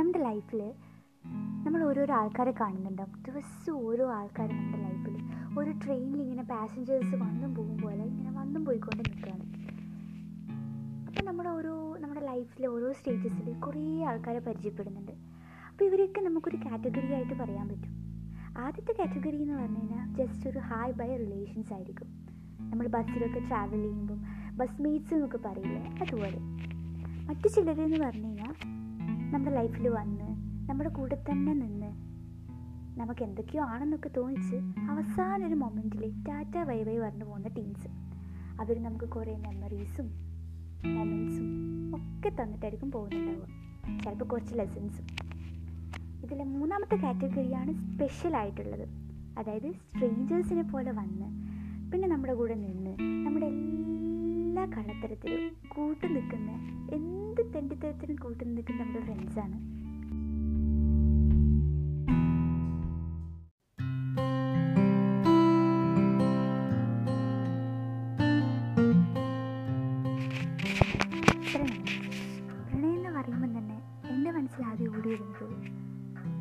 നമ്മുടെ ലൈഫിൽ നമ്മൾ ഓരോരോ ആൾക്കാരെ കാണുന്നുണ്ടാവും ദിവസവും ഓരോ ആൾക്കാർ നമ്മുടെ ലൈഫിൽ ഒരു ട്രെയിനിൽ ഇങ്ങനെ പാസഞ്ചേഴ്സ് വന്നും പോകും പോലെ ഇങ്ങനെ വന്നും പോയിക്കൊണ്ട് നിൽക്കുകയാണ്. അപ്പം നമ്മുടെ ഓരോ നമ്മുടെ ലൈഫിലെ ഓരോ സ്റ്റേജസിൽ കുറേ ആൾക്കാരെ പരിചയപ്പെടുന്നുണ്ട്. അപ്പോൾ ഇവരെയൊക്കെ നമുക്കൊരു കാറ്റഗറി ആയിട്ട് പറയാൻ പറ്റും. ആദ്യത്തെ കാറ്റഗറി എന്ന് പറഞ്ഞു കഴിഞ്ഞാൽ ജസ്റ്റ് ഒരു ഹായ് ബൈ റിലേഷൻസ് ആയിരിക്കും. നമ്മൾ ബസ്സിലൊക്കെ ട്രാവൽ ചെയ്യുമ്പം ബസ് മീറ്റ്സ് എന്നൊക്കെ പറയില്ലേ? അതുപോലെ. മറ്റു ചിലരെന്ന് പറഞ്ഞു കഴിഞ്ഞാൽ നമ്മുടെ ലൈഫിൽ വന്ന് നമ്മുടെ കൂടെ തന്നെ നിന്ന് നമുക്ക് എന്തൊക്കെയോ ആണെന്നൊക്കെ തോന്നിച്ച് അവസാന ഒരു മൊമെന്റിൽ ടാറ്റ വൈ വൈ പറഞ്ഞു പോകുന്ന ടീംസ് അവർ നമുക്ക് കുറേ മെമ്മറീസും മൊമെൻസും ഒക്കെ തന്നിട്ടായിരിക്കും പോകുന്നുണ്ടാവുക. ചിലപ്പോൾ കുറച്ച് ലെസൺസും ഇതിലെ മൂന്നാമത്തെ കാറ്റഗറിയാണ് സ്പെഷ്യൽ ആയിട്ടുള്ളത്. അതായത് സ്ട്രേഞ്ചേഴ്സിനെ പോലെ വന്ന് പിന്നെ നമ്മുടെ കൂടെ നിന്ന് കള്ളത്തരത്തിലും കൂട്ടു നിൽക്കുന്ന എന്ത് തെണ്ടിത്തരത്തിനും കൂട്ടു നിൽക്കുന്ന നമ്മുടെ ഫ്രണ്ട്സാണ്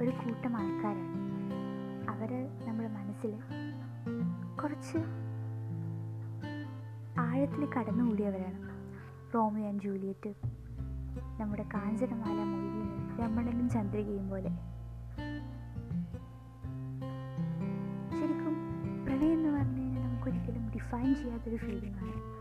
ഒരു കൂട്ടം ആൾക്കാരാണ്. അവർ നമ്മുടെ മനസ്സിൽ കുറച്ച് ആഴത്തിൽ കടന്നുകൂടിയവരാണ്. റോമിയോ ആൻഡ് ജൂലിയറ്റ് നമ്മുടെ കാഞ്ചനമാല മൊഴിയും രമണനും ചന്ദ്രികയും പോലെ. ശരിക്കും പ്രണയം എന്ന് പറഞ്ഞു കഴിഞ്ഞാൽ നമുക്കൊരിക്കലും ഡിഫൈൻ ചെയ്യാത്തൊരു ഫീലിംഗ് ആണ്.